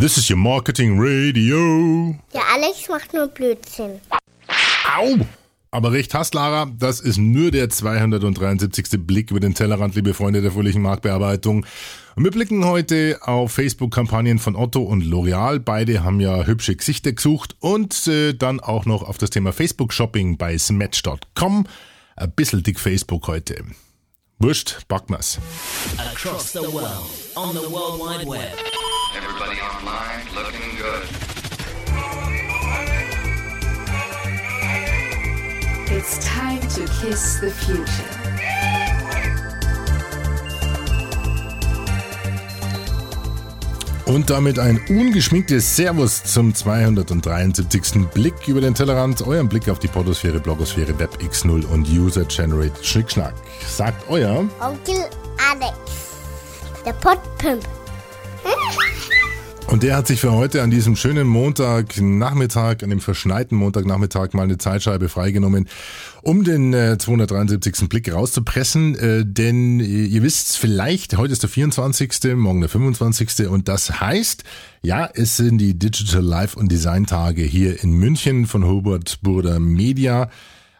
This is your marketing radio. Der Alex macht nur Blödsinn. Au! Aber recht hast, Lara, das ist nur der 273. Blick über den Tellerrand, liebe Freunde der fröhlichen Marktbearbeitung. Und wir blicken heute auf Facebook-Kampagnen von Otto und L'Oreal. Beide haben ja hübsche Gesichter gesucht und äh, dann auch noch auf das Thema Facebook-Shopping bei Smatch.com. Ein bisschen dick Facebook heute. Wurscht, packen wir's. Across the world, on the World Wide Web. Online looking good. It's time to kiss the future. Und damit ein ungeschminktes Servus zum 273. Blick über den Tellerrand, euren Blick auf die Podosphäre, Blogosphäre, Web X0 und User-Generated Schnickschnack. Sagt euer Onkel Alex. Der Podpimp. Und der hat sich für heute an diesem schönen Montagnachmittag, an dem verschneiten Montagnachmittag mal eine Zeitscheibe freigenommen, um den äh, 273. Blick rauszupressen. Äh, denn äh, ihr wisst vielleicht, heute ist der 24., morgen der 25. Und das heißt, ja, es sind die Digital Life und Design Tage hier in München von Hubert Burda Media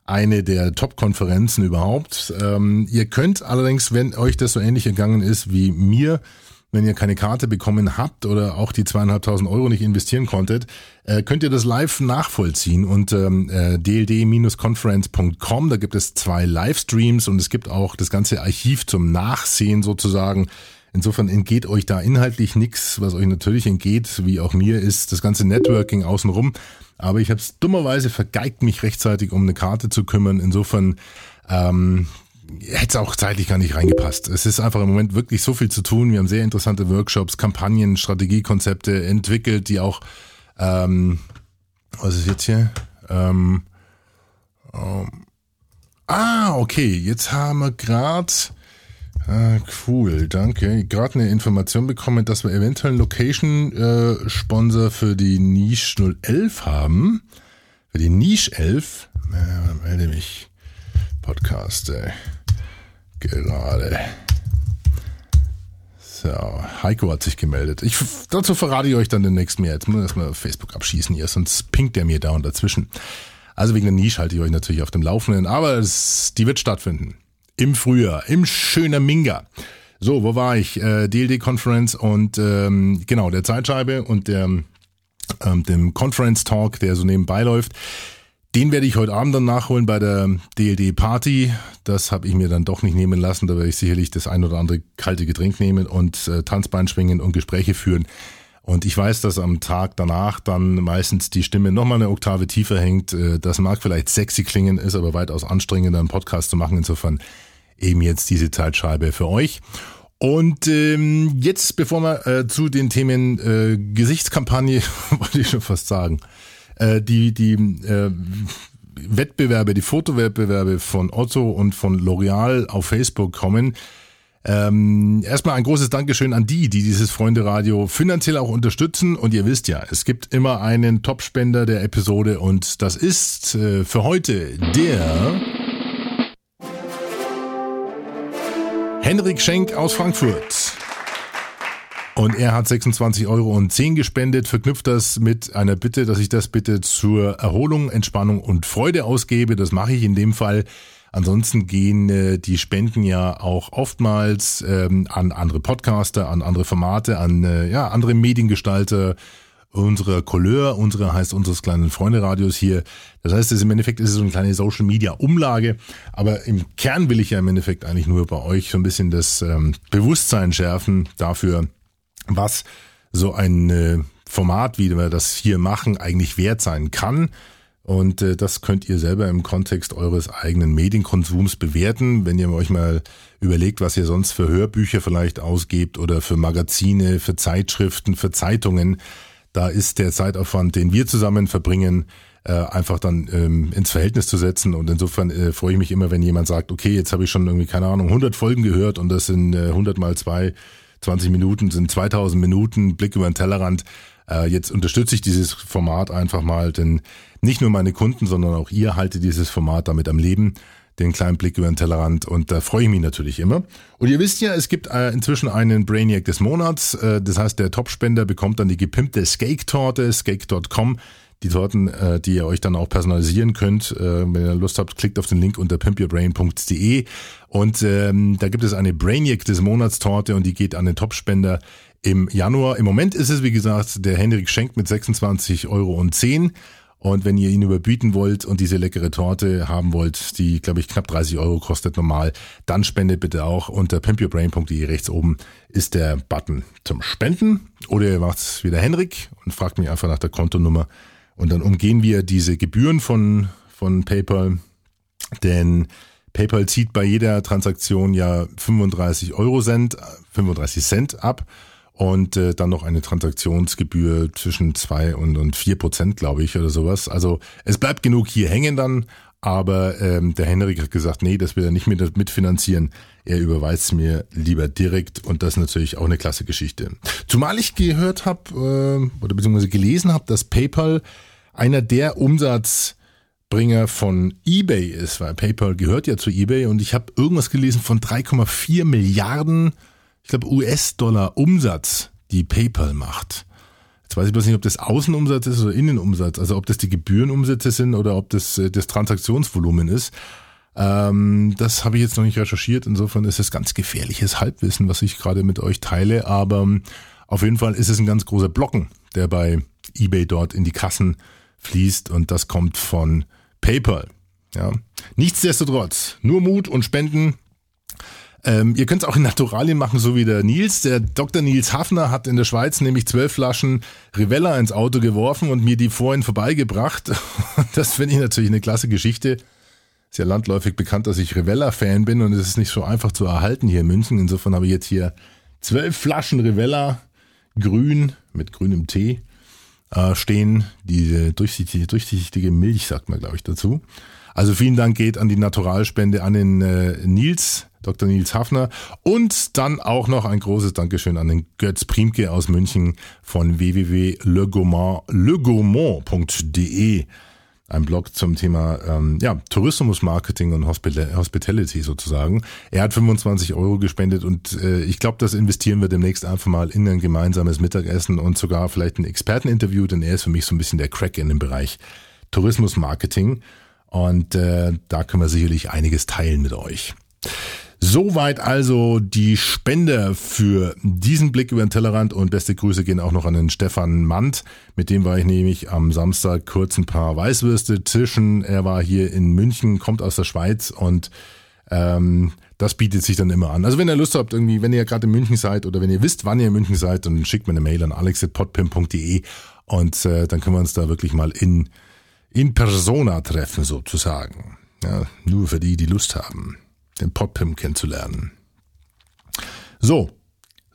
eine der Top-Konferenzen überhaupt. Ähm, ihr könnt allerdings, wenn euch das so ähnlich ergangen ist wie mir, wenn ihr keine Karte bekommen habt oder auch die zweieinhalbtausend Euro nicht investieren konntet, äh, könnt ihr das live nachvollziehen und ähm, äh, dld-conference.com, da gibt es zwei Livestreams und es gibt auch das ganze Archiv zum Nachsehen sozusagen. Insofern entgeht euch da inhaltlich nichts, was euch natürlich entgeht, wie auch mir, ist das ganze Networking außenrum. Aber ich habe es dummerweise vergeigt, mich rechtzeitig um eine Karte zu kümmern. Insofern ähm, hätte es auch zeitlich gar nicht reingepasst. Es ist einfach im Moment wirklich so viel zu tun. Wir haben sehr interessante Workshops, Kampagnen, Strategiekonzepte entwickelt, die auch, ähm, was ist jetzt hier? Ähm, ähm, ah, okay, jetzt haben wir gerade, ah, cool, danke, gerade eine Information bekommen, dass wir eventuell einen Location-Sponsor für die Niche 011 haben. Für die Niche 11. Äh, melde mich. Podcast, ey gerade. So, Heiko hat sich gemeldet. Ich, dazu verrate ich euch dann demnächst mehr. Jetzt muss ich erstmal Facebook abschießen hier, sonst pinkt der mir da und dazwischen. Also wegen der Nische halte ich euch natürlich auf dem Laufenden, aber es, die wird stattfinden. Im Frühjahr, im schöner Minga. So, wo war ich? Äh, DLD-Conference und ähm, genau, der Zeitscheibe und der, ähm, dem Conference-Talk, der so nebenbei läuft. Den werde ich heute Abend dann nachholen bei der DLD Party. Das habe ich mir dann doch nicht nehmen lassen. Da werde ich sicherlich das ein oder andere kalte Getränk nehmen und äh, Tanzbein schwingen und Gespräche führen. Und ich weiß, dass am Tag danach dann meistens die Stimme nochmal eine Oktave tiefer hängt. Äh, das mag vielleicht sexy klingen, ist aber weitaus anstrengender, einen Podcast zu machen. Insofern eben jetzt diese Zeitscheibe für euch. Und ähm, jetzt, bevor wir äh, zu den Themen äh, Gesichtskampagne, wollte ich schon fast sagen, äh, die, die äh, Wettbewerbe, die Fotowettbewerbe von Otto und von L'Oreal auf Facebook kommen. Ähm, erstmal ein großes Dankeschön an die, die dieses Freunde-Radio finanziell auch unterstützen. Und ihr wisst ja, es gibt immer einen Topspender der Episode und das ist äh, für heute der Henrik Schenk aus Frankfurt. Und er hat 26 Euro und 10 gespendet, verknüpft das mit einer Bitte, dass ich das bitte zur Erholung, Entspannung und Freude ausgebe. Das mache ich in dem Fall. Ansonsten gehen äh, die Spenden ja auch oftmals ähm, an andere Podcaster, an andere Formate, an äh, ja, andere Mediengestalter, unsere Couleur, unsere heißt unseres kleinen Freunde-Radios hier. Das heißt, im Endeffekt ist es so eine kleine Social-Media-Umlage, aber im Kern will ich ja im Endeffekt eigentlich nur bei euch so ein bisschen das ähm, Bewusstsein schärfen dafür, was so ein äh, Format, wie wir das hier machen, eigentlich wert sein kann. Und äh, das könnt ihr selber im Kontext eures eigenen Medienkonsums bewerten, wenn ihr euch mal überlegt, was ihr sonst für Hörbücher vielleicht ausgebt oder für Magazine, für Zeitschriften, für Zeitungen. Da ist der Zeitaufwand, den wir zusammen verbringen, äh, einfach dann ähm, ins Verhältnis zu setzen. Und insofern äh, freue ich mich immer, wenn jemand sagt, okay, jetzt habe ich schon irgendwie, keine Ahnung, 100 Folgen gehört und das sind äh, 100 mal zwei 20 Minuten sind 2000 Minuten, Blick über den Tellerrand. Äh, jetzt unterstütze ich dieses Format einfach mal, denn nicht nur meine Kunden, sondern auch ihr haltet dieses Format damit am Leben. den kleinen Blick über den Tellerrand und da freue ich mich natürlich immer. Und ihr wisst ja, es gibt äh, inzwischen einen Brainiac des Monats. Äh, das heißt, der Topspender bekommt dann die gepimpte Skake-Torte, skake.com. Die Torten, äh, die ihr euch dann auch personalisieren könnt. Äh, wenn ihr Lust habt, klickt auf den Link unter pimpyourbrain.de und ähm, da gibt es eine Brainiac des Monats Torte und die geht an den Topspender im Januar. Im Moment ist es, wie gesagt, der Henrik Schenk mit 26,10 Euro. Und wenn ihr ihn überbieten wollt und diese leckere Torte haben wollt, die, glaube ich, knapp 30 Euro kostet normal, dann spendet bitte auch unter pimpyourbrain.de rechts oben ist der Button zum Spenden. Oder ihr macht's wie der Henrik und fragt mich einfach nach der Kontonummer. Und dann umgehen wir diese Gebühren von, von PayPal. Denn PayPal zieht bei jeder Transaktion ja 35 Euro Cent, 35 Cent ab und äh, dann noch eine Transaktionsgebühr zwischen zwei und, und vier Prozent, glaube ich, oder sowas. Also es bleibt genug hier hängen dann, aber ähm, der Henrik hat gesagt, nee, das will er nicht mit, mitfinanzieren. Er überweist mir lieber direkt und das ist natürlich auch eine klasse Geschichte. Zumal ich gehört habe äh, oder beziehungsweise gelesen habe, dass PayPal einer der Umsatzbringer von eBay ist, weil PayPal gehört ja zu eBay und ich habe irgendwas gelesen von 3,4 Milliarden ich glaube, US-Dollar Umsatz, die PayPal macht. Jetzt weiß ich bloß nicht, ob das Außenumsatz ist oder Innenumsatz, also ob das die Gebührenumsätze sind oder ob das äh, das Transaktionsvolumen ist. Ähm, das habe ich jetzt noch nicht recherchiert. Insofern ist es ganz gefährliches Halbwissen, was ich gerade mit euch teile. Aber ähm, auf jeden Fall ist es ein ganz großer Blocken, der bei eBay dort in die Kassen fließt und das kommt von PayPal. Ja. Nichtsdestotrotz, nur Mut und Spenden, ähm, ihr könnt es auch in Naturalien machen, so wie der Nils. Der Dr. Nils Hafner hat in der Schweiz nämlich zwölf Flaschen Rivella ins Auto geworfen und mir die vorhin vorbeigebracht. Das finde ich natürlich eine klasse Geschichte. Ist ja landläufig bekannt, dass ich Rivella-Fan bin und es ist nicht so einfach zu erhalten hier in München. Insofern habe ich jetzt hier zwölf Flaschen Rivella, grün, mit grünem Tee, äh, stehen. Diese durchsichtige, durchsichtige Milch, sagt man, glaube ich, dazu. Also vielen Dank geht an die Naturalspende an den äh, Nils Dr. Nils Hafner. Und dann auch noch ein großes Dankeschön an den Götz Priemke aus München von www.legourmand.de. Ein Blog zum Thema ähm, ja, Tourismus, Marketing und Hospitality sozusagen. Er hat 25 Euro gespendet und äh, ich glaube, das investieren wir demnächst einfach mal in ein gemeinsames Mittagessen und sogar vielleicht ein Experteninterview, denn er ist für mich so ein bisschen der Crack in dem Bereich Tourismus, Marketing. Und äh, da können wir sicherlich einiges teilen mit euch. Soweit also die Spende für diesen Blick über den Tellerrand und beste Grüße gehen auch noch an den Stefan Mand. Mit dem war ich nämlich am Samstag kurz ein paar Weißwürste tischen. Er war hier in München, kommt aus der Schweiz und ähm, das bietet sich dann immer an. Also wenn ihr Lust habt, irgendwie, wenn ihr gerade in München seid oder wenn ihr wisst, wann ihr in München seid, dann schickt mir eine Mail an alex.podpim.de und äh, dann können wir uns da wirklich mal in, in Persona treffen sozusagen. Ja, nur für die, die Lust haben den Podpim kennenzulernen. So,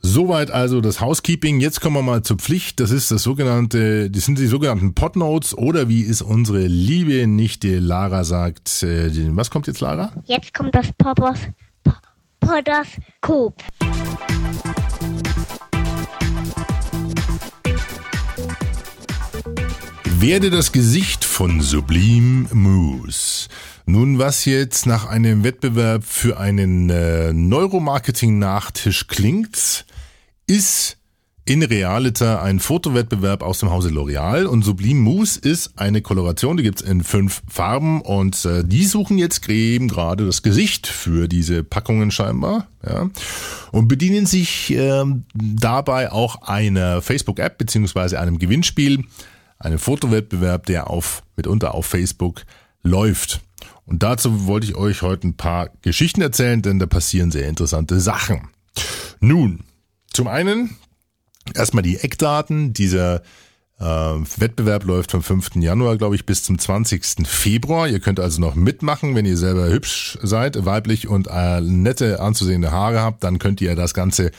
Soweit also das Housekeeping. Jetzt kommen wir mal zur Pflicht. Das ist das sogenannte, das sind die sogenannten Podnotes oder wie es unsere liebe Nichte Lara sagt. Äh, was kommt jetzt, Lara? Jetzt kommt das Poppers Podoskop. Werde das Gesicht von Sublime Moose. Nun, was jetzt nach einem Wettbewerb für einen äh, Neuromarketing-Nachtisch klingt, ist in Realita ein Fotowettbewerb aus dem Hause L'Oreal und Sublime Mousse ist eine Koloration, die gibt's in fünf Farben und äh, die suchen jetzt eben gerade das Gesicht für diese Packungen scheinbar ja, und bedienen sich äh, dabei auch einer Facebook-App beziehungsweise einem Gewinnspiel, einem Fotowettbewerb, der auf mitunter auf Facebook läuft. Und dazu wollte ich euch heute ein paar Geschichten erzählen, denn da passieren sehr interessante Sachen. Nun, zum einen erstmal die Eckdaten. Dieser äh, Wettbewerb läuft vom 5. Januar, glaube ich, bis zum 20. Februar. Ihr könnt also noch mitmachen, wenn ihr selber hübsch seid, weiblich und äh, nette anzusehende Haare habt, dann könnt ihr das Ganze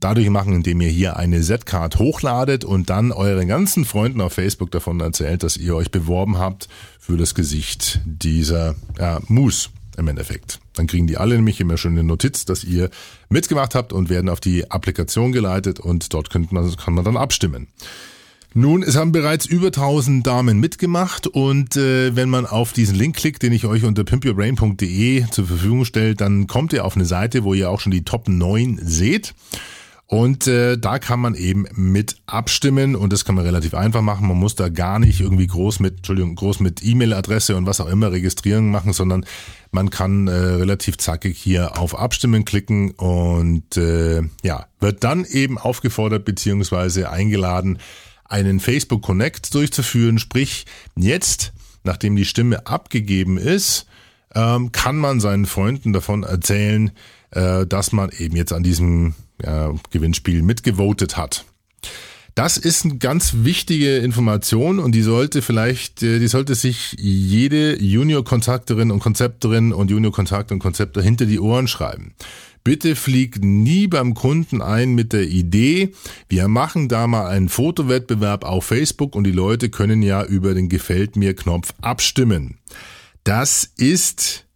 dadurch machen, indem ihr hier eine Z-Card hochladet und dann euren ganzen Freunden auf Facebook davon erzählt, dass ihr euch beworben habt für das Gesicht dieser ja, Mousse im Endeffekt. Dann kriegen die alle nämlich immer schon eine Notiz, dass ihr mitgemacht habt und werden auf die Applikation geleitet und dort könnt man, kann man dann abstimmen. Nun, es haben bereits über 1000 Damen mitgemacht und äh, wenn man auf diesen Link klickt, den ich euch unter pimpyourbrain.de zur Verfügung stelle, dann kommt ihr auf eine Seite, wo ihr auch schon die Top 9 seht. Und äh, da kann man eben mit abstimmen und das kann man relativ einfach machen. Man muss da gar nicht irgendwie groß mit, Entschuldigung, groß mit E-Mail-Adresse und was auch immer Registrierung machen, sondern man kann äh, relativ zackig hier auf Abstimmen klicken und äh, ja, wird dann eben aufgefordert beziehungsweise eingeladen, einen Facebook Connect durchzuführen. Sprich, jetzt, nachdem die Stimme abgegeben ist, ähm, kann man seinen Freunden davon erzählen, äh, dass man eben jetzt an diesem äh, Gewinnspiel mitgevotet hat. Das ist eine ganz wichtige Information und die sollte vielleicht, äh, die sollte sich jede Junior-Kontakterin und Konzepterin und Junior-Kontakt und Konzepter hinter die Ohren schreiben. Bitte fliegt nie beim Kunden ein mit der Idee, wir machen da mal einen Fotowettbewerb auf Facebook und die Leute können ja über den Gefällt mir Knopf abstimmen. Das ist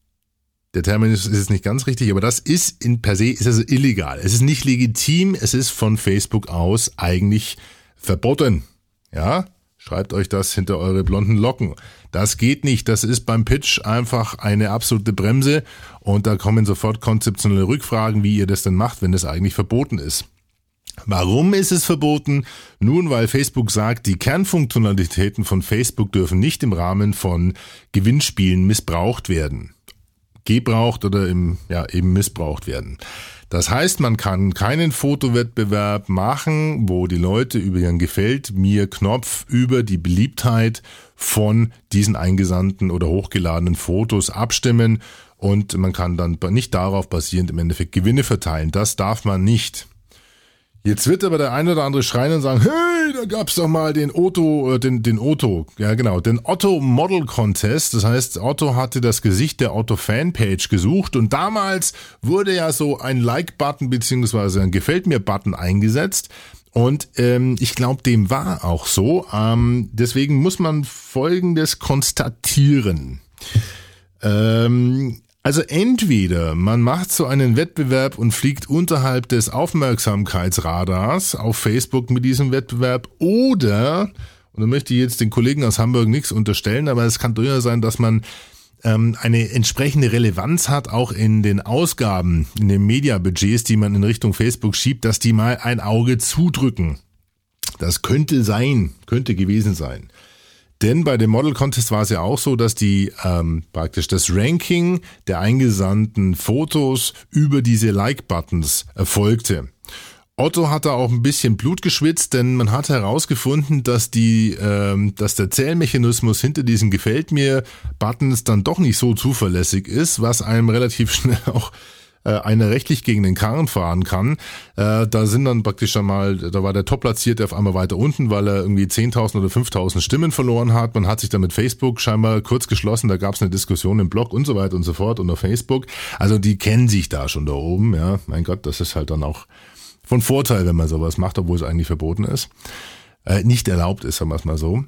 der Terminus ist jetzt nicht ganz richtig, aber das ist in per se ist also illegal. Es ist nicht legitim, es ist von Facebook aus eigentlich verboten. Ja? Schreibt euch das hinter eure blonden Locken. Das geht nicht. Das ist beim Pitch einfach eine absolute Bremse und da kommen sofort konzeptionelle Rückfragen, wie ihr das denn macht, wenn das eigentlich verboten ist. Warum ist es verboten? Nun, weil Facebook sagt, die Kernfunktionalitäten von Facebook dürfen nicht im Rahmen von Gewinnspielen missbraucht werden gebraucht oder im, ja, eben missbraucht werden. Das heißt, man kann keinen Fotowettbewerb machen, wo die Leute über ihren Gefällt mir Knopf über die Beliebtheit von diesen eingesandten oder hochgeladenen Fotos abstimmen und man kann dann nicht darauf basierend im Endeffekt Gewinne verteilen. Das darf man nicht. Jetzt wird aber der ein oder andere schreien und sagen, hey, da gab's doch mal den Otto, äh, den, den Otto, ja genau, den Otto Model Contest. Das heißt, Otto hatte das Gesicht der Otto Fanpage gesucht und damals wurde ja so ein Like-Button beziehungsweise ein Gefällt mir-Button eingesetzt. Und ähm, ich glaube, dem war auch so. Ähm, deswegen muss man Folgendes konstatieren. Ähm, also entweder man macht so einen Wettbewerb und fliegt unterhalb des Aufmerksamkeitsradars auf Facebook mit diesem Wettbewerb oder, und da möchte ich jetzt den Kollegen aus Hamburg nichts unterstellen, aber es kann durchaus sein, dass man ähm, eine entsprechende Relevanz hat, auch in den Ausgaben, in den Mediabudgets, die man in Richtung Facebook schiebt, dass die mal ein Auge zudrücken. Das könnte sein, könnte gewesen sein. Denn bei dem Model Contest war es ja auch so, dass die ähm, praktisch das Ranking der eingesandten Fotos über diese Like-Buttons erfolgte. Otto hat da auch ein bisschen Blut geschwitzt, denn man hat herausgefunden, dass die, ähm, dass der Zählmechanismus hinter diesen Gefällt mir Buttons dann doch nicht so zuverlässig ist, was einem relativ schnell auch äh, einer rechtlich gegen den Karren fahren kann. Äh, da sind dann praktisch einmal, da war der Top-Platzierte auf einmal weiter unten, weil er irgendwie 10.000 oder 5.000 Stimmen verloren hat. Man hat sich dann mit Facebook scheinbar kurz geschlossen, da gab es eine Diskussion im Blog und so weiter und so fort auf Facebook. Also die kennen sich da schon da oben, ja. Mein Gott, das ist halt dann auch von Vorteil, wenn man sowas macht, obwohl es eigentlich verboten ist äh, nicht erlaubt ist, sagen wir es mal so.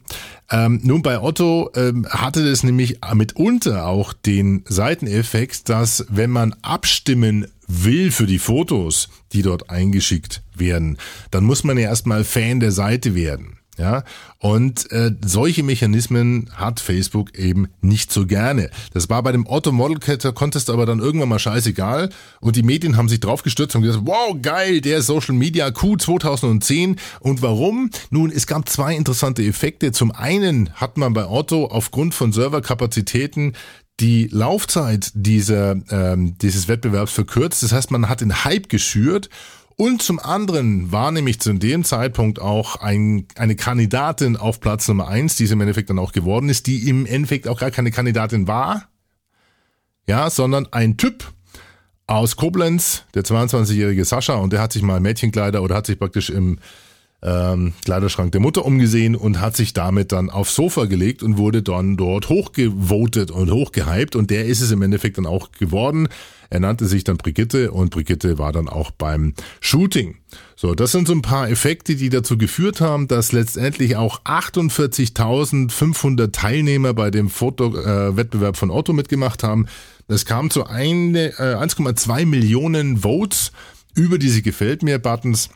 Ähm, nun bei Otto ähm, hatte das nämlich mitunter auch den Seiteneffekt, dass wenn man abstimmen will für die Fotos, die dort eingeschickt werden, dann muss man ja erstmal Fan der Seite werden. Ja, und äh, solche Mechanismen hat Facebook eben nicht so gerne. Das war bei dem Otto Model Contest aber dann irgendwann mal scheißegal und die Medien haben sich drauf gestürzt und gesagt, wow, geil, der Social Media Q 2010 und warum? Nun, es gab zwei interessante Effekte. Zum einen hat man bei Otto aufgrund von Serverkapazitäten die Laufzeit dieser, ähm, dieses Wettbewerbs verkürzt. Das heißt, man hat den Hype geschürt und zum anderen war nämlich zu dem Zeitpunkt auch ein, eine Kandidatin auf Platz Nummer eins, die es im Endeffekt dann auch geworden ist, die im Endeffekt auch gar keine Kandidatin war, ja, sondern ein Typ aus Koblenz, der 22-jährige Sascha, und der hat sich mal Mädchenkleider oder hat sich praktisch im ähm, Kleiderschrank der Mutter umgesehen und hat sich damit dann aufs Sofa gelegt und wurde dann dort hochgevotet und hochgehypt und der ist es im Endeffekt dann auch geworden. Er nannte sich dann Brigitte und Brigitte war dann auch beim Shooting. So, das sind so ein paar Effekte, die dazu geführt haben, dass letztendlich auch 48.500 Teilnehmer bei dem Fotowettbewerb äh, von Otto mitgemacht haben. Es kam zu eine, äh, 1,2 Millionen Votes über diese Gefällt mir Buttons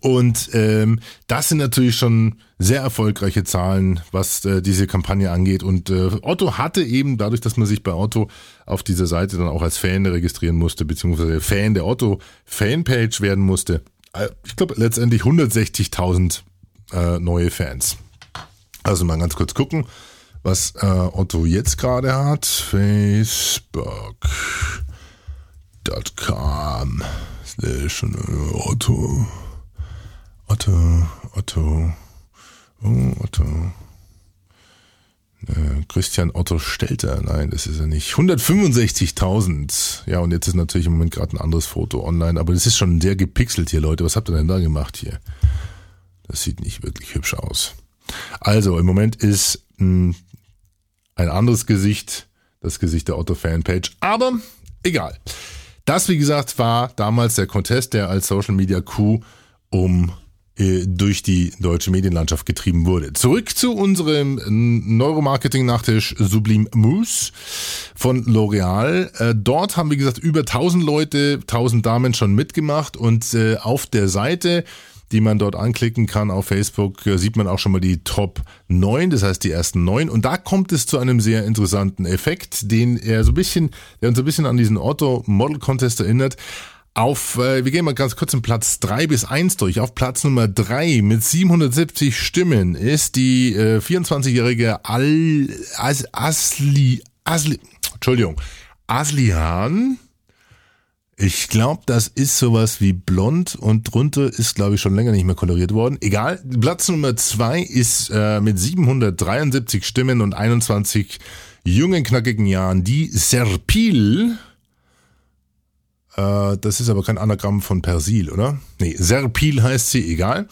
Und ähm, das sind natürlich schon sehr erfolgreiche Zahlen, was äh, diese Kampagne angeht. Und äh, Otto hatte eben, dadurch, dass man sich bei Otto auf dieser Seite dann auch als Fan registrieren musste, beziehungsweise Fan der Otto Fanpage werden musste, äh, ich glaube letztendlich 160.000 äh, neue Fans. Also mal ganz kurz gucken, was äh, Otto jetzt gerade hat. Facebook.com slash Otto. Otto, Otto, oh, Otto. Äh, Christian Otto Stelter, nein, das ist er nicht. 165.000. Ja, und jetzt ist natürlich im Moment gerade ein anderes Foto online, aber das ist schon sehr gepixelt hier, Leute. Was habt ihr denn da gemacht hier? Das sieht nicht wirklich hübsch aus. Also, im Moment ist mh, ein anderes Gesicht, das Gesicht der Otto Fanpage, aber egal. Das, wie gesagt, war damals der Contest, der als Social Media Coup um durch die deutsche Medienlandschaft getrieben wurde. Zurück zu unserem Neuromarketing-Nachtisch Sublime Mousse von L'Oreal. Äh, dort haben, wie gesagt, über 1000 Leute, 1000 Damen schon mitgemacht und äh, auf der Seite die man dort anklicken kann auf Facebook, sieht man auch schon mal die Top 9, das heißt die ersten 9. Und da kommt es zu einem sehr interessanten Effekt, den er so ein bisschen, der uns ein bisschen an diesen Otto Model Contest erinnert. Auf, äh, wir gehen mal ganz kurz in Platz 3 bis 1 durch. Auf Platz Nummer 3 mit 770 Stimmen ist die äh, 24-jährige Al As Asli Asli Entschuldigung Aslihan. Ich glaube, das ist sowas wie blond und drunter ist, glaube ich, schon länger nicht mehr koloriert worden. Egal. Platz Nummer 2 ist äh, mit 773 Stimmen und 21 jungen, knackigen Jahren die Serpil das ist aber kein Anagramm von Persil, oder? Nee, Serpil heißt sie, egal.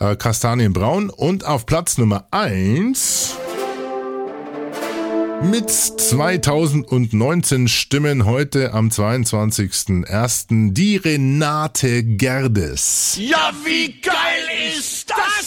Äh, Kastanienbraun. Und auf Platz Nummer eins mit 2019 Stimmen heute am 22.01. die Renate Gerdes. Ja, wie geil ist das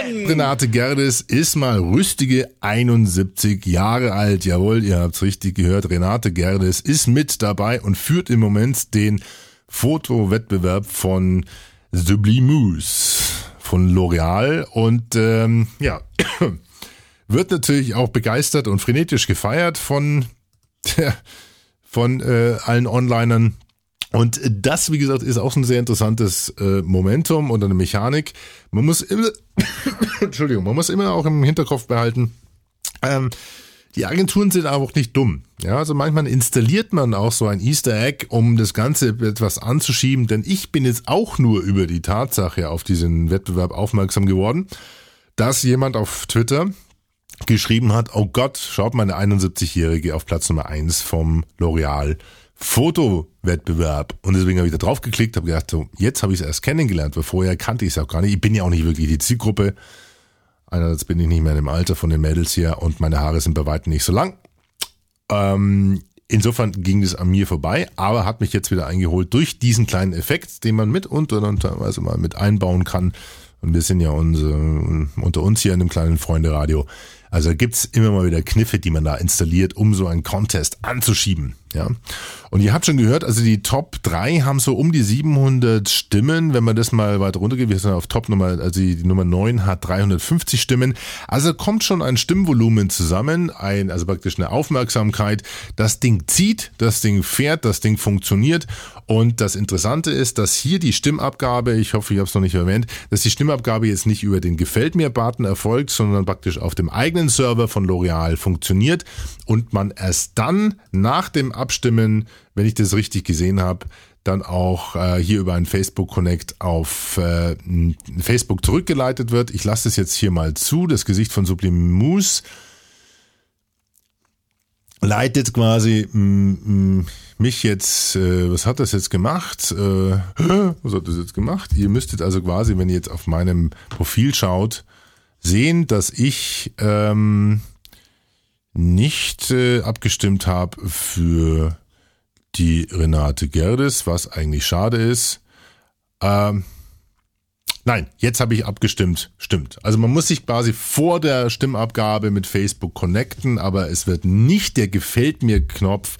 Renate Gerdes ist mal rüstige 71 Jahre alt. Jawohl, ihr habt's richtig gehört. Renate Gerdes ist mit dabei und führt im Moment den Fotowettbewerb von Sublimus von L'Oreal und ähm, ja wird natürlich auch begeistert und frenetisch gefeiert von, von äh, allen Onlinern. Und das, wie gesagt, ist auch ein sehr interessantes äh, Momentum und eine Mechanik. Man muss immer, Entschuldigung, man muss immer auch im Hinterkopf behalten, ähm, die Agenturen sind aber auch nicht dumm. Ja, also manchmal installiert man auch so ein Easter Egg, um das Ganze etwas anzuschieben, denn ich bin jetzt auch nur über die Tatsache auf diesen Wettbewerb aufmerksam geworden, dass jemand auf Twitter geschrieben hat, oh Gott, schaut mal eine 71-Jährige auf Platz Nummer 1 vom L'Oreal Fotowettbewerb. Und deswegen habe ich da drauf geklickt, habe gedacht, so, jetzt habe ich es erst kennengelernt, weil vorher kannte ich es auch gar nicht. Ich bin ja auch nicht wirklich die Zielgruppe. Einerseits bin ich nicht mehr im Alter von den Mädels hier und meine Haare sind bei weitem nicht so lang. Ähm, insofern ging es an mir vorbei, aber hat mich jetzt wieder eingeholt durch diesen kleinen Effekt, den man mit und, und teilweise mal mit einbauen kann. Und wir sind ja unser, unter uns hier in dem kleinen Freunde-Radio also gibt's immer mal wieder Kniffe, die man da installiert, um so einen Contest anzuschieben. Ja. Und ihr habt schon gehört, also die Top 3 haben so um die 700 Stimmen. Wenn man das mal weiter runtergeht, wir sind auf Top Nummer, also die Nummer 9 hat 350 Stimmen. Also kommt schon ein Stimmvolumen zusammen, ein, also praktisch eine Aufmerksamkeit. Das Ding zieht, das Ding fährt, das Ding funktioniert. Und das Interessante ist, dass hier die Stimmabgabe, ich hoffe, ich habe es noch nicht erwähnt, dass die Stimmabgabe jetzt nicht über den Gefällt mir Button erfolgt, sondern praktisch auf dem eigenen Server von L'Oreal funktioniert und man erst dann nach dem Abstimmen, wenn ich das richtig gesehen habe, dann auch äh, hier über ein Facebook Connect auf äh, Facebook zurückgeleitet wird. Ich lasse das jetzt hier mal zu. Das Gesicht von Sublimus leitet quasi m, mich jetzt, äh, was hat das jetzt gemacht? Äh, was hat das jetzt gemacht? Ihr müsstet also quasi, wenn ihr jetzt auf meinem Profil schaut, sehen, dass ich ähm, nicht äh, abgestimmt habe für die Renate Gerdes, was eigentlich schade ist. Ähm, nein, jetzt habe ich abgestimmt. Stimmt. Also man muss sich quasi vor der Stimmabgabe mit Facebook connecten, aber es wird nicht der Gefällt mir Knopf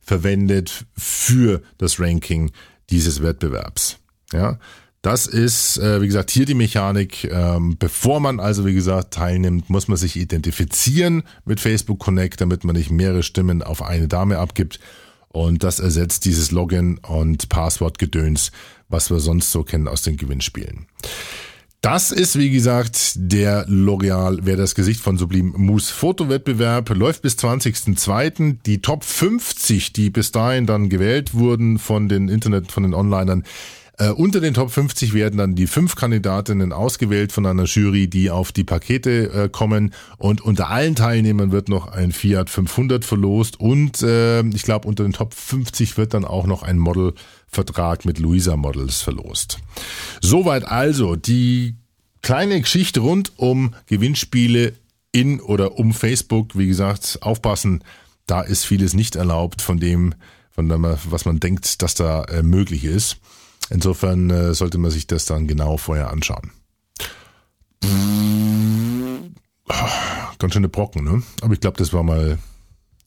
verwendet für das Ranking dieses Wettbewerbs. Ja, Das ist, äh, wie gesagt, hier die Mechanik. Ähm, bevor man also, wie gesagt, teilnimmt, muss man sich identifizieren mit Facebook Connect, damit man nicht mehrere Stimmen auf eine Dame abgibt. Und das ersetzt dieses Login und Passwortgedöns, was wir sonst so kennen aus den Gewinnspielen. Das ist, wie gesagt, der L'Oreal Wer das Gesicht von Sublim Mousse Fotowettbewerb. Läuft bis 20.02. Die Top 50, die bis dahin dann gewählt wurden von den Internet, von den Onlinern, äh, unter den Top 50 werden dann die fünf Kandidatinnen ausgewählt von einer Jury, die auf die Pakete äh, kommen. Und unter allen Teilnehmern wird noch ein Fiat 500 verlost. Und äh, ich glaube, unter den Top 50 wird dann auch noch ein Modelvertrag mit Luisa Models verlost. Soweit also die kleine Geschichte rund um Gewinnspiele in oder um Facebook. Wie gesagt, aufpassen, da ist vieles nicht erlaubt von dem, von dem, was man denkt, dass da äh, möglich ist. Insofern äh, sollte man sich das dann genau vorher anschauen. Ganz schöne Brocken, ne? Aber ich glaube, das war mal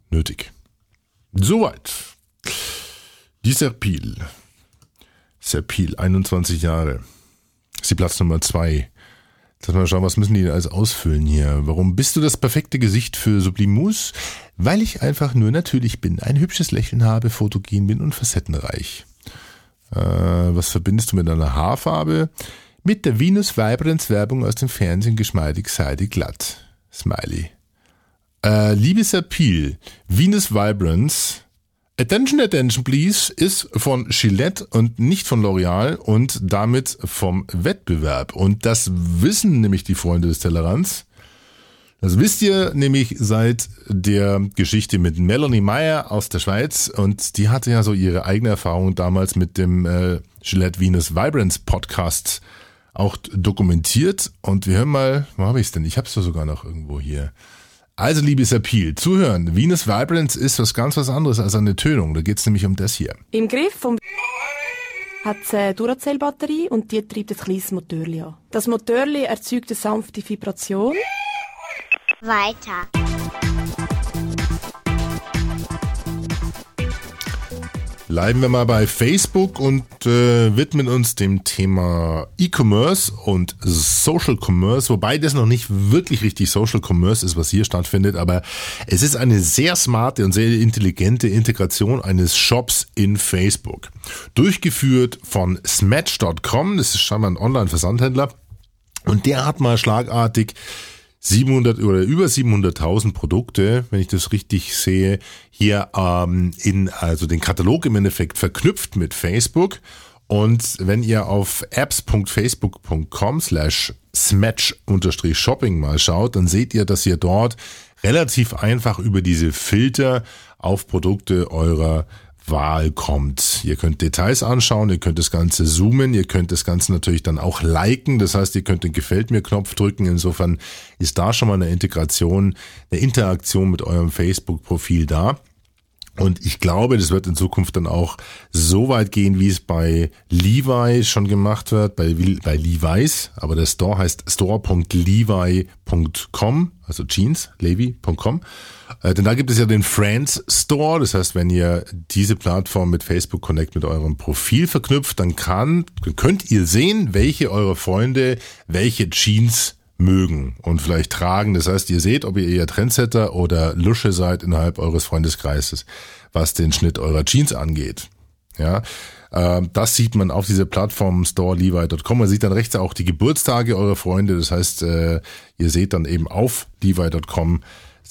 nötig. Soweit. Die Serpil. Serpil, 21 Jahre. Sie Platz Nummer 2. Lass mal schauen, was müssen die alles ausfüllen hier? Warum bist du das perfekte Gesicht für Sublimus? Weil ich einfach nur natürlich bin, ein hübsches Lächeln habe, fotogen bin und facettenreich. Äh, was verbindest du mit einer Haarfarbe? Mit der Venus Vibrance Werbung aus dem Fernsehen geschmeidig, seidig, glatt. Smiley. Äh, liebes Appeal, Venus Vibrance, Attention, attention, please, ist von Gillette und nicht von L'Oreal und damit vom Wettbewerb. Und das wissen nämlich die Freunde des Tellerants. Das wisst ihr nämlich seit der Geschichte mit Melanie Meyer aus der Schweiz und die hatte ja so ihre eigene Erfahrung damals mit dem äh, Gillette Venus Vibrance Podcast auch dokumentiert und wir hören mal, wo habe ich es denn? Ich habe es sogar noch irgendwo hier. Also liebes Appeal, zuhören. Venus Vibrance ist was ganz was anderes als eine Tönung. Da geht es nämlich um das hier. Im Griff vom hat es eine Duracell-Batterie und die treibt ein kleines Motörli an. Das Motörli erzeugt eine sanfte Vibration. Weiter. Bleiben wir mal bei Facebook und äh, widmen uns dem Thema E-Commerce und Social Commerce, wobei das noch nicht wirklich richtig Social Commerce ist, was hier stattfindet, aber es ist eine sehr smarte und sehr intelligente Integration eines Shops in Facebook. Durchgeführt von Smatch.com, das ist scheinbar ein Online-Versandhändler, und der hat mal schlagartig 700 oder über 700.000 Produkte, wenn ich das richtig sehe, hier ähm, in also den Katalog im Endeffekt verknüpft mit Facebook. Und wenn ihr auf apps.facebook.com slash smatch-shopping mal schaut, dann seht ihr, dass ihr dort relativ einfach über diese Filter auf Produkte eurer Wahl kommt. Ihr könnt Details anschauen, ihr könnt das Ganze zoomen, ihr könnt das Ganze natürlich dann auch liken, das heißt, ihr könnt den Gefällt mir Knopf drücken. Insofern ist da schon mal eine Integration, eine Interaktion mit eurem Facebook-Profil da. Und ich glaube, das wird in Zukunft dann auch so weit gehen, wie es bei Levi schon gemacht wird, bei, bei Levi's. Aber der Store heißt store.levi.com, also Jeans, levi.com. Äh, denn da gibt es ja den Friends Store. Das heißt, wenn ihr diese Plattform mit Facebook Connect mit eurem Profil verknüpft, dann kann, könnt ihr sehen, welche eurer Freunde welche Jeans mögen und vielleicht tragen. Das heißt, ihr seht, ob ihr eher Trendsetter oder Lusche seid innerhalb eures Freundeskreises, was den Schnitt eurer Jeans angeht. Ja, äh, das sieht man auf dieser Plattform storelevi.com. Man sieht dann rechts auch die Geburtstage eurer Freunde. Das heißt, äh, ihr seht dann eben auf levi.com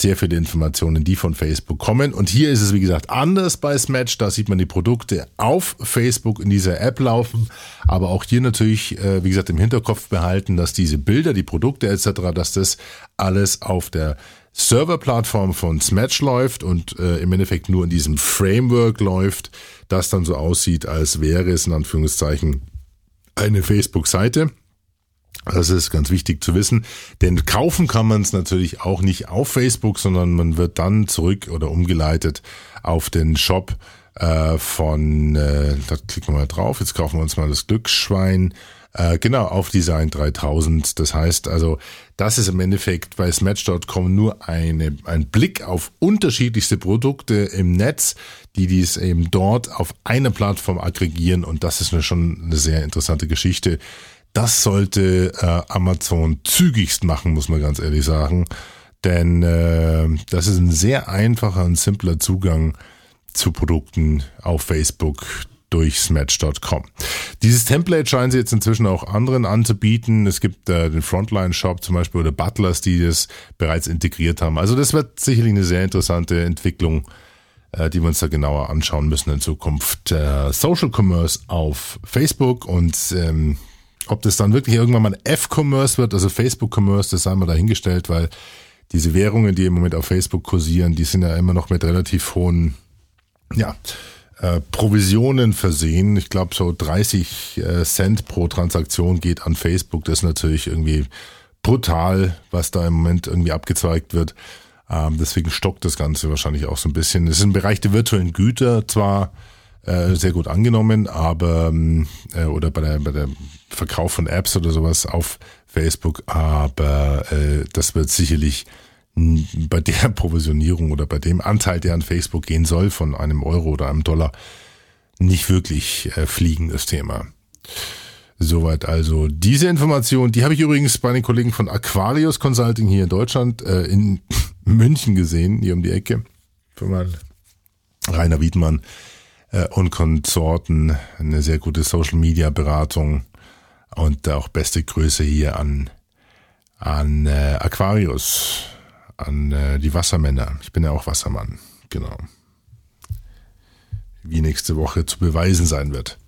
sehr viele Informationen, die von Facebook kommen. Und hier ist es, wie gesagt, anders bei Smatch. Da sieht man die Produkte auf Facebook in dieser App laufen. Aber auch hier natürlich, äh, wie gesagt, im Hinterkopf behalten, dass diese Bilder, die Produkte etc., dass das alles auf der Serverplattform von Smatch läuft und äh, im Endeffekt nur in diesem Framework läuft, das dann so aussieht, als wäre es in Anführungszeichen eine Facebook-Seite. Das ist ganz wichtig zu wissen, denn kaufen kann man es natürlich auch nicht auf Facebook, sondern man wird dann zurück oder umgeleitet auf den Shop äh, von, äh, da klicken wir mal drauf, jetzt kaufen wir uns mal das Glücksschwein Äh, genau, auf Design 3000. Das heißt also, das ist im Endeffekt bei Smatch.com nur eine, ein Blick auf unterschiedlichste Produkte im Netz, die dies eben dort auf einer Plattform aggregieren und das ist eine, schon eine sehr interessante Geschichte. Das sollte äh, Amazon zügigst machen, muss man ganz ehrlich sagen. Denn äh, das ist ein sehr einfacher und simpler Zugang zu Produkten auf Facebook durch Smatch.com. Dieses Template scheinen sie jetzt inzwischen auch anderen anzubieten. Es gibt äh, den Frontline-Shop zum Beispiel oder Butlers, die das bereits integriert haben. Also das wird sicherlich eine sehr interessante Entwicklung, äh, die wir uns da genauer anschauen müssen in Zukunft. Äh, Social Commerce auf Facebook und ähm, ob das dann wirklich irgendwann mal F-Commerce wird, also Facebook-Commerce, das sei mal dahingestellt, weil diese Währungen, die im Moment auf Facebook kursieren, die sind ja immer noch mit relativ hohen, ja, äh, Provisionen versehen. Ich glaube, so 30 äh, Cent pro Transaktion geht an Facebook. Das ist natürlich irgendwie brutal, was da im Moment irgendwie abgezeigt wird. Ähm, deswegen stockt das Ganze wahrscheinlich auch so ein bisschen. Es ist im Bereich der virtuellen Güter zwar äh, sehr gut angenommen, aber ähm, äh, oder bei der, bei der Verkauf von Apps oder sowas auf Facebook, aber äh, das wird sicherlich bei der Provisionierung oder bei dem Anteil, der an Facebook gehen soll, von einem Euro oder einem Dollar, nicht wirklich äh, fliegen, das Thema. Soweit also diese Information. Die habe ich übrigens bei den Kollegen von Aquarius Consulting hier in Deutschland, äh, in München gesehen, hier um die Ecke. Für mal Rainer Wiedmann äh, und Konsorten. Eine sehr gute Social Media Beratung und auch beste Größe hier an, an äh, Aquarius an äh, die Wassermänner. Ich bin ja auch Wassermann, genau. Wie nächste Woche zu beweisen sein wird.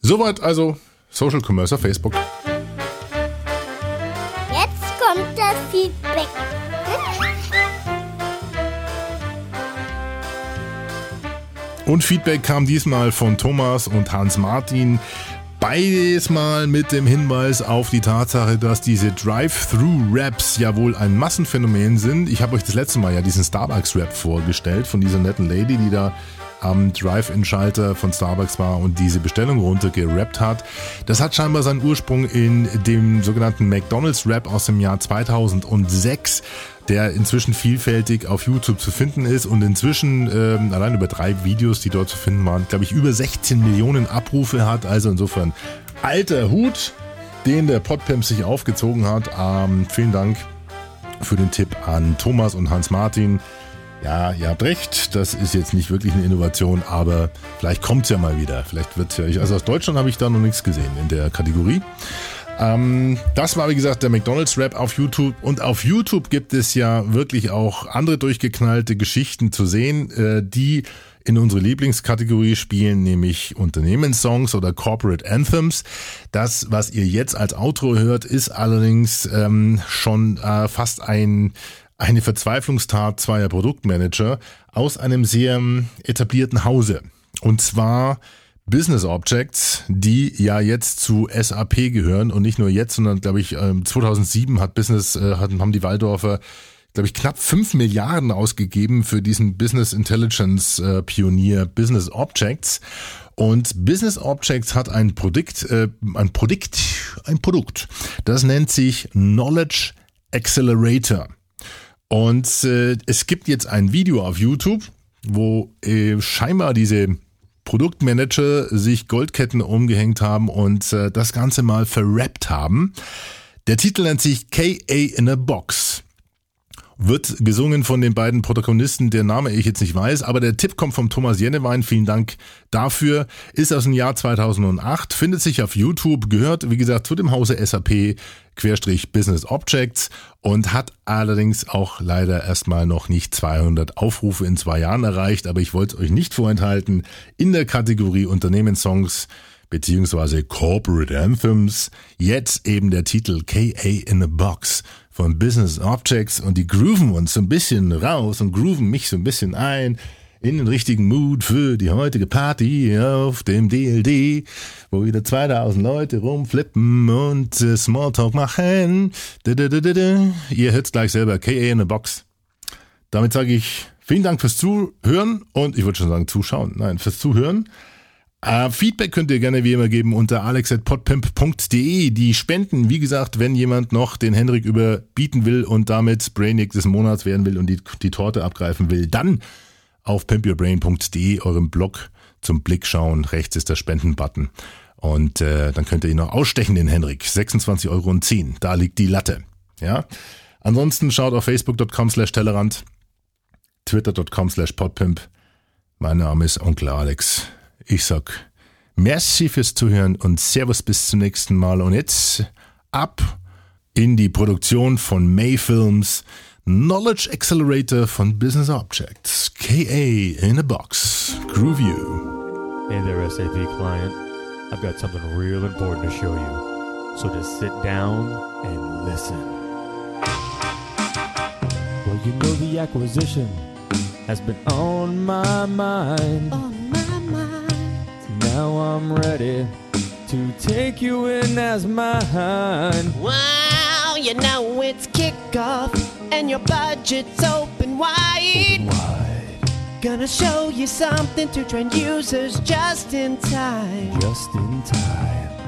Soweit also Social Commerce auf Facebook. Jetzt kommt das Feedback. Und Feedback kam diesmal von Thomas und Hans Martin. Beides mal mit dem Hinweis auf die Tatsache, dass diese Drive-Through-Raps ja wohl ein Massenphänomen sind. Ich habe euch das letzte Mal ja diesen Starbucks-Rap vorgestellt von dieser netten Lady, die da am Drive-In-Schalter von Starbucks war und diese Bestellung runtergerappt hat. Das hat scheinbar seinen Ursprung in dem sogenannten McDonald's-Rap aus dem Jahr 2006 der inzwischen vielfältig auf YouTube zu finden ist und inzwischen ähm, allein über drei Videos, die dort zu finden waren, glaube ich, über 16 Millionen Abrufe hat. Also insofern alter Hut, den der Podpimp sich aufgezogen hat. Ähm, vielen Dank für den Tipp an Thomas und Hans Martin. Ja, ihr habt recht, das ist jetzt nicht wirklich eine Innovation, aber vielleicht kommt's ja mal wieder. Vielleicht wird's ja, also aus Deutschland habe ich da noch nichts gesehen in der Kategorie. Ähm, das war, wie gesagt, der McDonalds-Rap auf YouTube. Und auf YouTube gibt es ja wirklich auch andere durchgeknallte Geschichten zu sehen, äh, die in unsere Lieblingskategorie spielen, nämlich Unternehmenssongs oder Corporate Anthems. Das, was ihr jetzt als Outro hört, ist allerdings ähm, schon äh, fast ein eine Verzweiflungstat zweier Produktmanager aus einem sehr ähm, etablierten Hause. Und zwar Business Objects, die ja jetzt zu SAP gehören und nicht nur jetzt, sondern glaube ich 2007 ähm, hat Business äh, haben die Waldorfer glaube ich knapp fünf Milliarden ausgegeben für diesen Business Intelligence äh, Pionier Business Objects und Business Objects hat ein Produkt äh, ein Produkt ein Produkt, das nennt sich Knowledge Accelerator. Und es gibt jetzt ein Video auf YouTube, wo scheinbar diese Produktmanager sich Goldketten umgehängt haben und äh, das Ganze mal verrappt haben. Der Titel nennt sich KA in a Box. Wird gesungen von den beiden Protagonisten, der Name ich jetzt nicht weiß, aber der Tipp kommt vom Thomas Jennewein. Vielen Dank dafür. Ist aus dem Jahr 2008, findet sich auf YouTube, gehört, wie gesagt, zu dem Hause SAP Querstrich Business Objects und hat allerdings auch leider erstmal noch nicht 200 Aufrufe in zwei Jahren erreicht, aber ich wollte es euch nicht vorenthalten. In der Kategorie Unternehmenssongs beziehungsweise Corporate Anthems jetzt eben der Titel KA in a Box von Business Objects und die grooven uns so ein bisschen raus und grooven mich so ein bisschen ein in den richtigen Mood für die heutige Party auf dem DLD, wo wieder 2000 Leute rumflippen und äh, Smalltalk machen. Ihr hört's gleich selber, KA in a Box. Damit sage ich vielen Dank fürs Zuhören und ich würde schon sagen Zuschauen, nein, fürs Zuhören. Äh, Feedback könnt ihr gerne wie immer geben unter alex.podpimp.de. Die Spenden, wie gesagt, wenn jemand noch den Henrik überbieten will und damit Brainiac des Monats werden will und die, die Torte abgreifen will, dann auf pimpyourbrain.de, eurem Blog zum Blick schauen. Rechts ist der Spenden-Button. Und äh, dann könnt ihr ihn noch ausstechen, den Henrik. 26,10 Euro. Da liegt die Latte. Ja. Ansonsten schaut auf facebook.com slash Tellerrand, twitter.com slash podpimp. Mein Name ist Onkel Alex. Ich sag merci fürs Zuhören und Servus bis zum nächsten Mal. Und jetzt ab in die Produktion von May Films Knowledge Accelerator von Business Objects. KA in a box. Groove you. Hey there, SAP client. I've got something real important to show you. So just sit down and listen. Well, you know the acquisition has been on my mind. On my mind. Now I'm ready to take you in as mine. Wow, you know it's kickoff and your budget's open wide. Wide, Gonna show you something to train users just in time. just in time.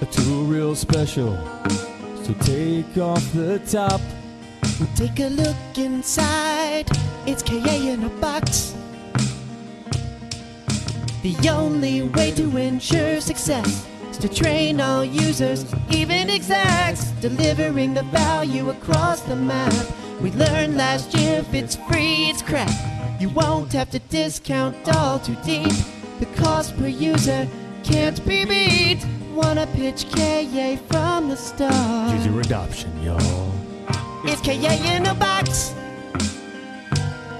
A tool real special. So take off the top. Take a look inside. It's KA in a box. The only way to ensure success is to train all users, even execs, delivering the value across the map. We learned last year if it's free, it's crap. You won't have to discount all too deep. The cost per user can't be beat. Wanna pitch KA from the start? User adoption, y'all. It's KA in a box.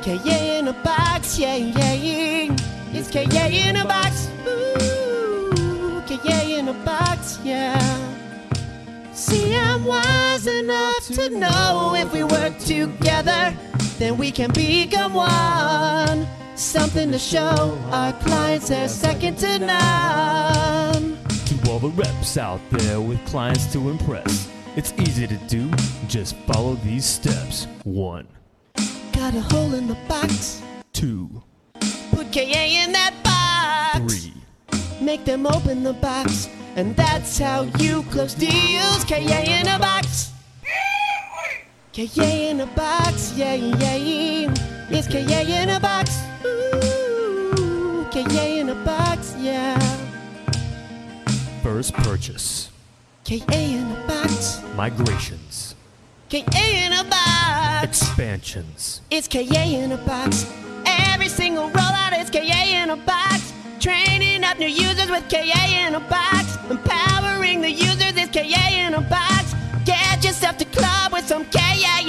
KA in a box, yeah, yeah. It's KA in a box. Ooh, KA in a box, yeah. See, I'm wise enough to know if we work together, then we can become one. Something to show our clients they're second to none. To all the reps out there with clients to impress, it's easy to do. Just follow these steps. One, Got a hole in the box. two, Put KA in that box. three. Make them open the box, and that's how you close deals. KA in a box. KA in a box, yeah, yeah. It's KA in a box. Ooh, KA in a box, yeah. First purchase, KA in a box. migrations, KA in a box. expansions, It's KA in a box. Every single rollout is KA in a box. Training up new users with KA in a box. Empowering the users is KA in a box. Get yourself to club with some KA